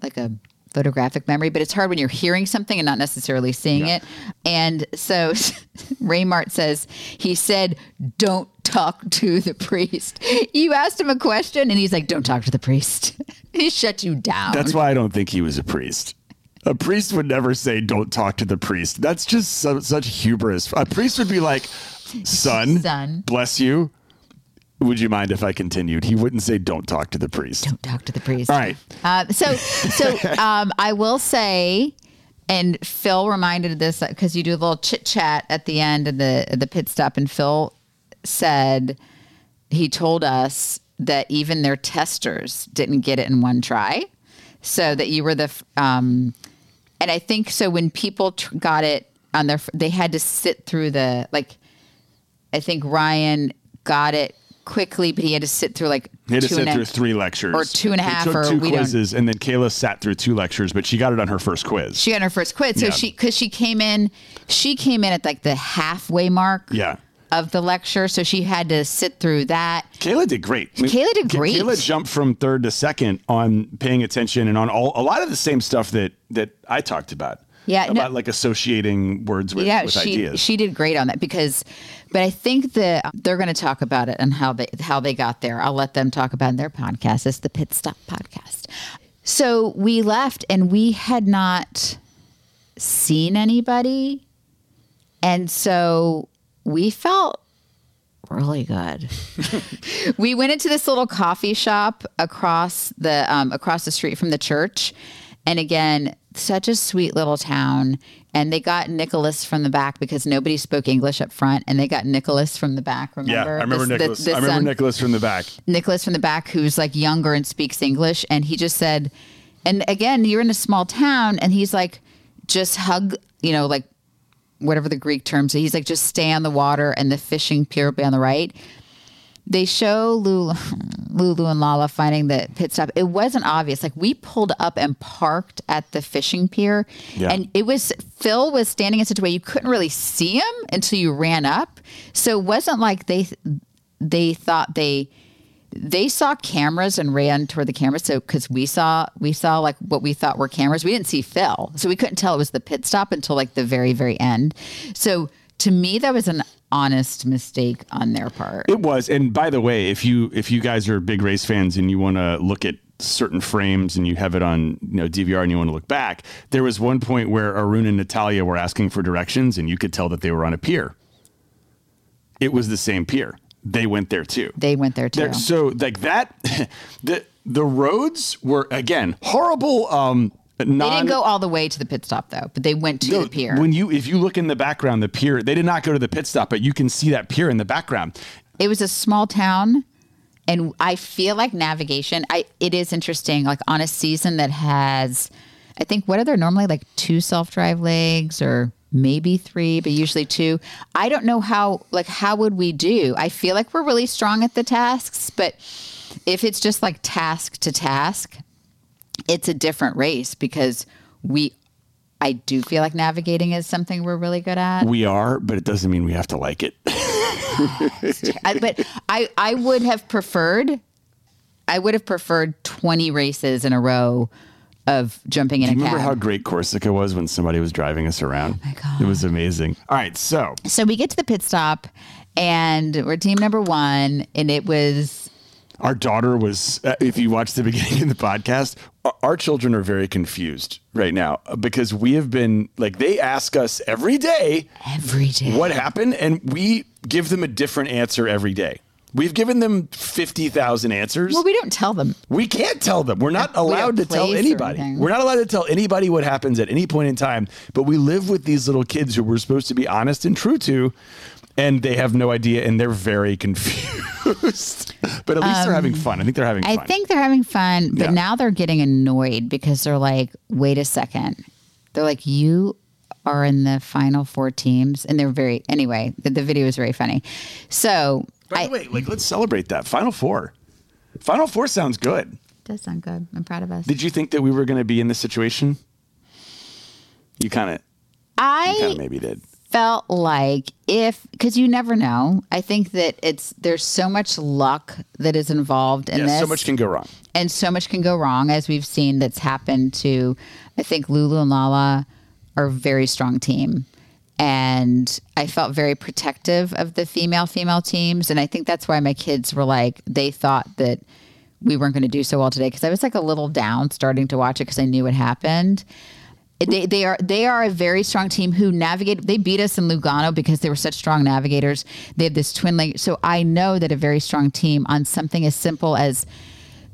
like a photographic memory, but it's hard when you're hearing something and not necessarily seeing it. And so Raymart says he said, "Don't talk to the priest." You asked him a question, and he's like, "Don't talk to the priest." he shut you down. That's why I don't think he was a priest. A priest would never say, "Don't talk to the priest." That's just so, such hubris. A priest would be like, "Son, Son. bless you. Would you mind if I continued?" He wouldn't say, "Don't talk to the priest." Don't talk to the priest. All right. Uh, so, so um, I will say, and Phil reminded this because you do a little chit chat at the end of the the pit stop, and Phil said he told us that even their testers didn't get it in one try, so that you were the, um, and I think so when people tr- got it on their, they had to sit through the like. I think Ryan got it quickly, but he had to sit through like He had to sit and a- through three lectures. or two and a half. He took or two we don't- quizzes, and then Cayla sat through two lectures, but she got it on her first quiz. She got her first quiz. So Yeah. she because she came in, she came in at like the halfway mark. Yeah. Of the lecture, so she had to sit through that. Cayla did great. I mean, Cayla did great. Cayla jumped from third to second on paying attention and on all a lot of the same stuff that that I talked about. Yeah, no- about like associating words with, yeah, with she ideas. she did great on that because, but I think that they're going to talk about it and how they how they got there. I'll let them talk about their podcast. It's the Pit Stop podcast. So we left and we had not seen anybody, and so we felt really good. we went into this little coffee shop across the um, across the street from the church, and again, such a sweet little town. And they got Nicholas from the back because nobody spoke English up front, and they got Nicholas from the back. Remember? yeah, I remember This- the- Nicholas. the I remember son- Nicholas from the back. Nicholas from the back who's like younger and speaks English. And he just said, and again, you're in a small town, and he's like, just hug, you know, like whatever the Greek terms. He's like, just stay on the water, and the fishing pier will be on the right. They show Lulu, Lulu and Lala finding the pit stop. It wasn't obvious. Like we pulled up and parked at the fishing pier, Yeah. and it was Phil was standing in such a way you couldn't really see him until you ran up. So it wasn't like they they thought they they saw cameras and ran toward the cameras. So because we saw we saw like what we thought were cameras, we didn't see Phil, so we couldn't tell it was the pit stop until like the very very end. So to me, that was an honest mistake on their part. It was, and by the way, if you if you guys are big race fans and you want to look at certain frames and you have it on you know DVR and you want to look back, there was one point where Arun and Natalia were asking for directions, and you could tell that they were on a pier. It was the same pier. They went there too. They went there too. There- so like that, the the roads were again horrible. Um, non, they didn't go all the way to the pit stop though, but they went to no, the pier. When you if you look in the background, the pier they did not go to the pit stop, but you can see that pier in the background. it was a small town and i feel like navigation i it is interesting like on a season that has i think what are there normally like two self-drive legs or maybe three but usually two i don't know how like how would we do i feel like we're really strong at the tasks but if it's just like task to task it's a different race because we i do feel like navigating is something we're really good at We are, but it doesn't mean we have to like it. I, but I I would have preferred I would have preferred 20 races in a row of jumping in a Remember cab. how great Corsica was when somebody was driving us around? Oh my God. It was amazing. All right, so so we get to the pit stop and we're team number 1 and it was our daughter was, uh, if you watch the beginning of the podcast, our, children are very confused right now because we have been like, they ask us every day every day. what happened, and we give them a different answer every day. We've given them 50,000 answers. Well, we don't tell them. We can't tell them. We're not We allowed to tell anybody. We're not allowed to tell anybody what happens at any point in time. But we live with these little kids who we're supposed to be honest and true to, and they have no idea and they're very confused. but at least they're having fun. I think they're having Um, I fun. think they're having fun, but Yeah. now they're getting annoyed because they're like, wait a second. They're like, you are in the final four teams. And they're very, anyway, the, the video is very funny. So, By I, the way, like let's celebrate that. Final four. Final four sounds good. does sound good. I'm proud of us. Did you think that we were going to be in this situation? You kind of, I kind I of maybe did. Felt like if because you never know. I think that it's there's so much luck that is involved in Yeah, this. so much can go wrong. and so much can go wrong as we've seen that's happened to i think lulu and lala are a very strong team. And i felt very protective of the female female teams. And i think that's why my kids were like they thought that we weren't going to do so well today because i was like a little down starting to watch it because i knew what happened they, they are they are a very strong team who navigate. They beat us in Lugano because they were such strong navigators. They have this twin link. So I know that a very strong team on something as simple as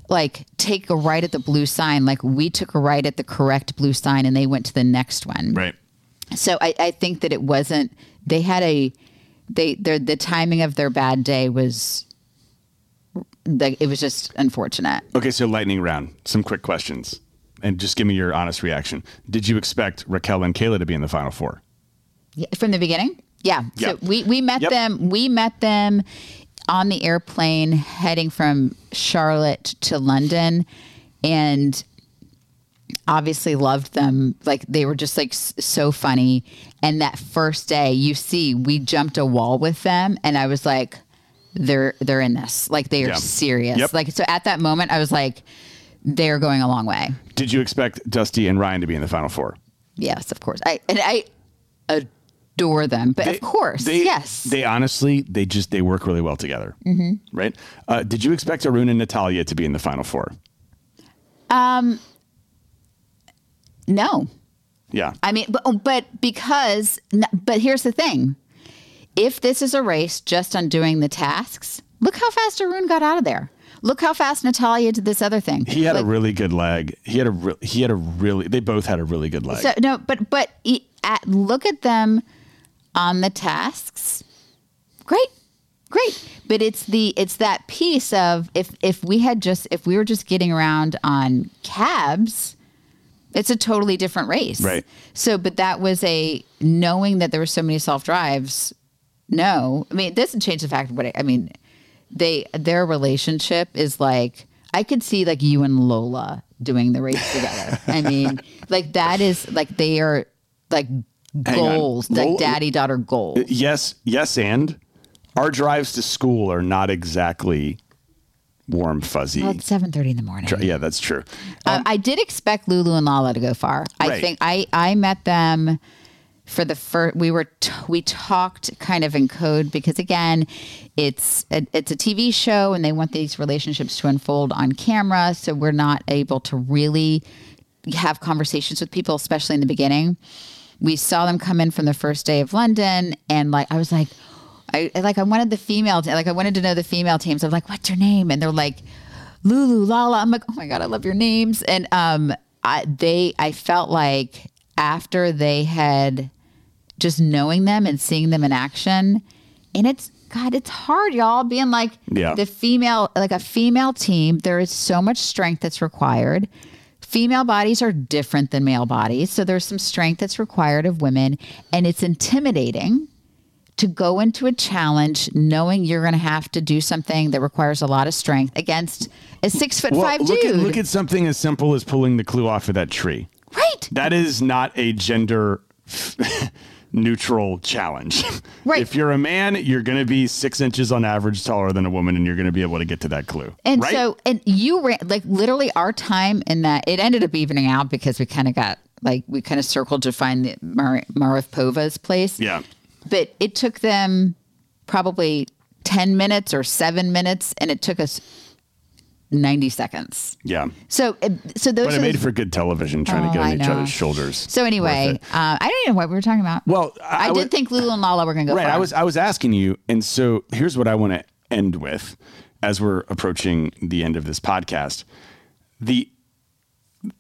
like take a right at the blue sign. Like we took a right at the correct blue sign and they went to the next one. Right. So I, I think that it wasn't. They had a they their the timing of their bad day was. like it was just unfortunate. Okay, so lightning round. Some quick questions. And just give me your honest reaction. Did you expect Raquel and Cayla to be in the final four? Yeah, from the beginning. Yeah. Yep. So we we met Yep. them. We met them on the airplane heading from Charlotte to London, and obviously loved them. Like they were just like s- so funny. And that first day, you see, we jumped a wall with them, and I was like, they're they're in this. Like they are Yeah. serious. Yep. Like so at that moment, I was like, they're going a long way. Did you expect Dusty and Ryan to be in the final four? Yes, of course. I and I adore them, but of course, They, yes. They honestly, they just they work really well together. Mm-hmm. Right. Uh, did you expect Arun and Natalia to be in the final four? Um, no. Yeah. I mean, but, oh, but because, but here's the thing: if this is a race just on doing the tasks, look how fast Arun got out of there. Look how fast Natalia did this other thing. He had Like, a really good leg. He had a re- he had a really. They both had a really good leg. so no, but but at, look at them on the tasks. Great, great. But it's the it's that piece of if if we had just if we were just getting around on cabs, it's a totally different race. Right. So, but that was a knowing that there were so many self drives. No, I mean, it doesn't change the fact of what I, I mean. They their relationship is like I could see like you and Lola doing the race together. I mean, like that is like they are like goals, like daddy daughter goals. yes, yes, and our drives to school are not exactly warm fuzzy. Well, it's seven thirty in the morning. yeah, that's true. Uh, I did expect Lulu and Lala to go far. I Right. think I I met them for the first. We were t- we talked kind of in code because again, it's a, it's a TV show and they want these relationships to unfold on camera, so we're not able to really have conversations with people, especially in the beginning. We saw them come in from the first day of London, and like I was like. I like I wanted the female like I wanted to know the female teams. I'm like, what's your name? And they're like, Lulu, Lala. I'm like, oh my god, I love your names. And um, I they I felt like after they had just knowing them and seeing them in action, and it's God, it's hard, y'all. Being like Yeah. the female, like a female team, there is so much strength that's required. Female bodies are different than male bodies, so there's some strength that's required of women, and it's intimidating to go into a challenge knowing you're going to have to do something that requires a lot of strength against a six foot Well, five look dude. at look at something as simple as pulling the clue off of that tree. right. That is not a gender neutral challenge. Right. If you're a man, you're going to be six inches on average taller than a woman, and you're going to be able to get to that clue. And right? so, and you ran like literally our time in that it ended up evening out because we kind of got like we kind of circled to find the Mar- Maripova's place. yeah, But it took them probably 10 minutes or seven minutes, and it took us 90 seconds. yeah. So, uh, so those But are it made for good television trying Oh, to get on I each know. other's shoulders. So anyway, uh, I don't even know what we were talking about. Well, I- I, I did think Lulu and Lala were going to go right. far. I was I was asking you, and so here's what I want to end with, as we're approaching the end of this podcast, the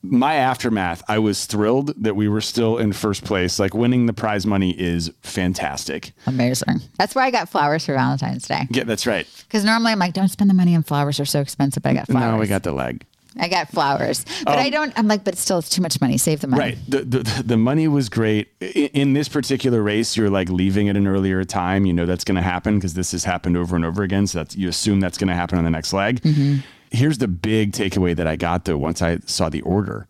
my aftermath, I was thrilled that we were still in first place. Like winning the prize money is fantastic. Amazing. That's why I got flowers for Valentine's Day. Yeah, that's right. Because normally I'm like, don't spend the money on flowers; they're so expensive. But I got flowers. Now we got the leg. I got flowers, but oh. I don't. I'm like, but still, it's too much money. Save the money. Right. The, the the money was great. In, in this particular race, you're like leaving at an earlier time. You know that's going to happen because this has happened over and over again. So that's you assume that's going to happen on the next leg. Mm-hmm. Here's the big takeaway that I got though once I saw the order.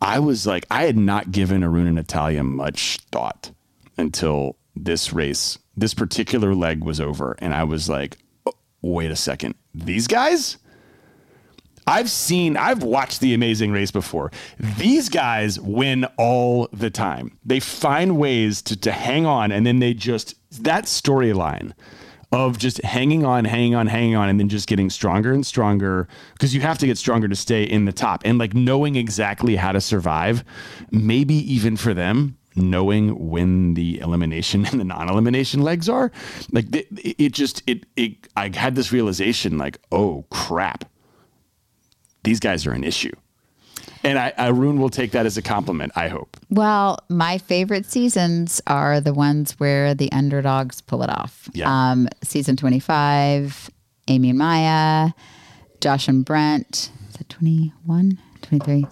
I was like, I had not given Aruna Natalia much thought until this race, this particular leg was over, and I was like, oh, wait a second, these guys. I've seen, I've watched The Amazing Race before. These guys win all the time. They find ways to, to hang on, and then they just, that storyline of just hanging on, hanging on, hanging on, and then just getting stronger and stronger because you have to get stronger to stay in the top and like knowing exactly how to survive, maybe even for them. Knowing when the elimination and the non-elimination legs are, like it, it just it it I had this realization, like oh crap, these guys are an issue. And I, Arun will take that as a compliment, I hope. Well, my favorite seasons are the ones where the underdogs pull it off. Yeah. Um, season 25, Amy and Maya, Josh and Brent. Is that 21, 23?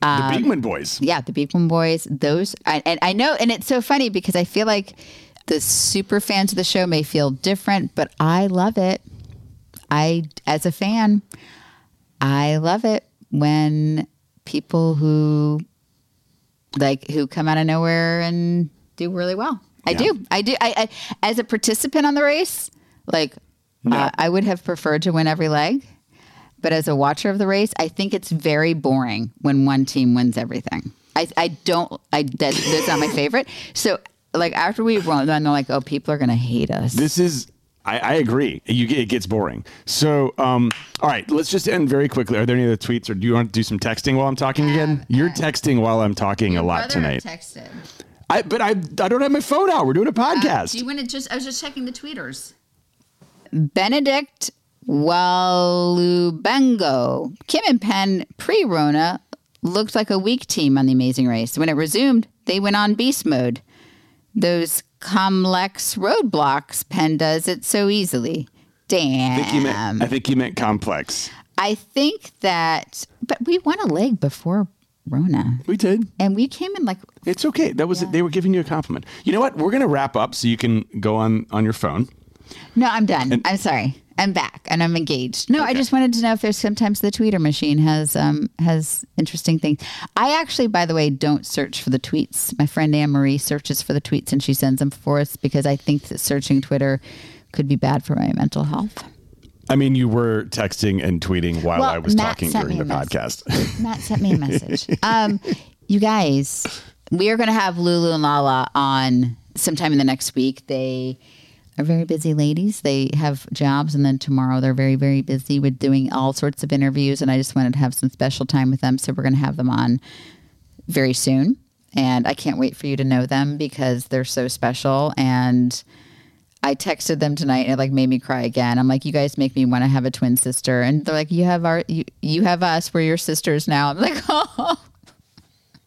The Beekman boys. Yeah, the Beekman Boys. Those, I, and I know, and it's so funny because I feel like the super fans of the show may feel different, but I love it. I, as a fan, I love it when people who like who come out of nowhere and do really well. I Yeah. do. I do. I, I as a participant on the race, like uh, I would have preferred to win every leg. But as a watcher of the race, I think it's very boring when one team wins everything. I, I don't. I that, that's not my favorite. So like after we won, then they're like, oh, people are gonna hate us. This is, I, I agree. You, get- it gets boring. So, um, all right, let's just end very quickly. Are there any other tweets or do you want to do some texting while I'm talking again? You're texting while I'm talking a lot tonight. Texted. I, but I, I don't have my phone out. We're doing a podcast. Do you want to just? I was just checking the tweeters. Benedict Walubango, Kim and Penn pre-Rona looked like a weak team on the Amazing Race. When it resumed, they went on beast mode. Those complex roadblocks, Penn does it so easily. Damn. I think you meant, I think you meant complex. I think that, but we won a leg before Rona, We did. and we came in like It's okay. That was they were giving you a compliment. You know what? We're gonna wrap up so you can go on on your phone. No, I'm done. I'm sorry. I'm back and I'm engaged. No, I just wanted to know if there's sometimes the tweeter machine has um has interesting things. I actually, by the way, don't search for the tweets. My friend Anne Marie searches for the tweets and she sends them for us because I think that searching Twitter could be bad for my mental health. I mean, you were texting and tweeting while Well, I was Matt talking during the podcast. Matt sent me a message. Um, you guys, we are going to have Lulu and Lala on sometime in the next week. They are very busy ladies. They have jobs, and then tomorrow they're very, very busy with doing all sorts of interviews. And I just wanted to have some special time with them, so we're going to have them on very soon. And I can't wait for you to know them because they're so special. And I texted them tonight and it like made me cry again. I'm like, you guys make me want to have a twin sister. And they're like, you have our, you, you have us. We're your sisters now. I'm like, oh,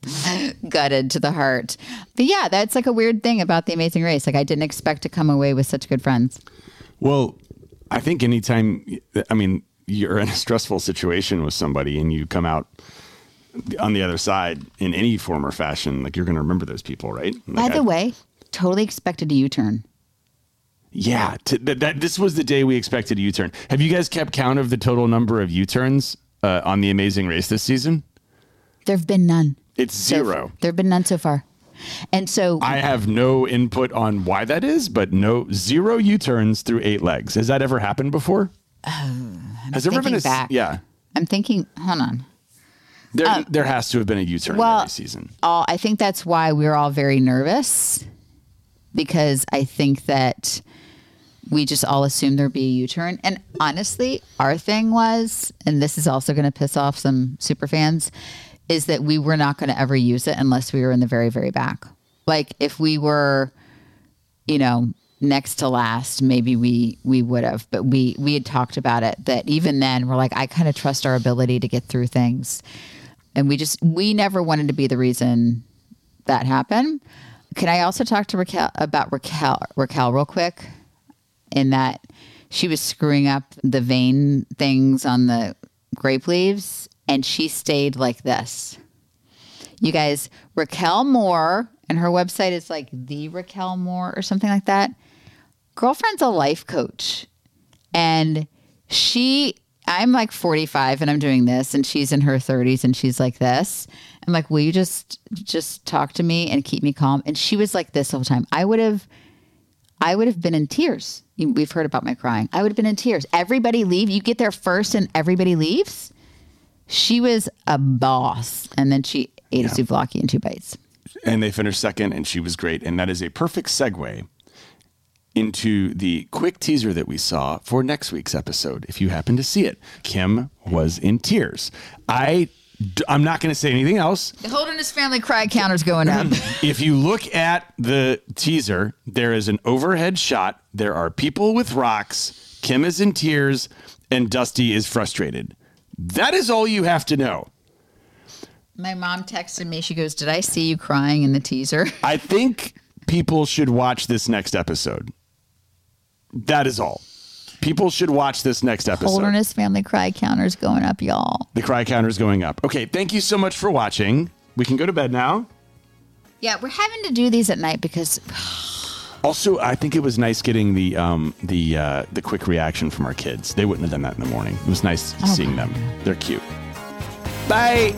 gutted to the heart. But yeah, that's like a weird thing about the amazing race. Like I didn't expect to come away with such good friends. Well, I think anytime, I mean, you're in a stressful situation with somebody and you come out on the other side in any form or fashion, like you're going to remember those people, right? By the I- way, totally expected a U-turn. yeah, to, that, that this was the day we expected a U-turn. Have you guys kept count of the total number of U-turns uh, on the Amazing Race this season? There have been none. It's So zero. there have been none so far. And so I have no input on why that is, but no zero U-turns through eight legs. Has that ever happened before? Um, has there ever been a back. yeah? I'm thinking, hold on. There, uh, there has to have been a U-turn in well, every season. all I think that's why we're all very nervous because I think that we just all assumed there'd be a U-turn. And honestly, our thing was, and this is also going to piss off some super fans, is that we were not going to ever use it unless we were in the very, very back. Like if we were, you know, next to last, maybe we we would have, but we we had talked about it that even then we're like I kind of trust our ability to get through things. And we just we never wanted to be the reason that happened. Can I also talk to Raquel about Raquel Raquel real quick? In that she was screwing up the vein things on the grape leaves and she stayed like this. You guys, Raquel Moore, and her website is like the Raquel Moore or something like that. Girlfriend's a life coach. And she, I'm like 45 and I'm doing this, and she's in her 30s and she's like this. I'm like, will you just just talk to me and keep me calm? And she was like this the whole time. I would have I would have been in tears. We've heard about my crying. I would have been in tears. Everybody leave. You get there first and everybody leaves. She was a boss. And then she ate a souvlaki in two bites. and they finished second, and she was great. And that is a perfect segue into the quick teaser that we saw for next week's episode. If you happen to see it, Kim was in tears. I. I'm not going to say anything else. The Holderness family cry counter's going up. If you look at the teaser, there is an overhead shot. There are people with rocks. Kim is in tears, and Dusty is frustrated. That is all you have to know. My mom texted me. She goes, Did I see you crying in the teaser? I think people should watch this next episode. That is all. People should watch this next episode. Holderness family cry counter's going up, y'all. The cry counter is going up. Okay, thank you so much for watching. We can go to bed now. Yeah, we're having to do these at night because oh, Also, I think it was nice getting the um, the uh, the quick reaction from our kids. They wouldn't have done that in the morning. It was nice seeing them. They're cute. Bye.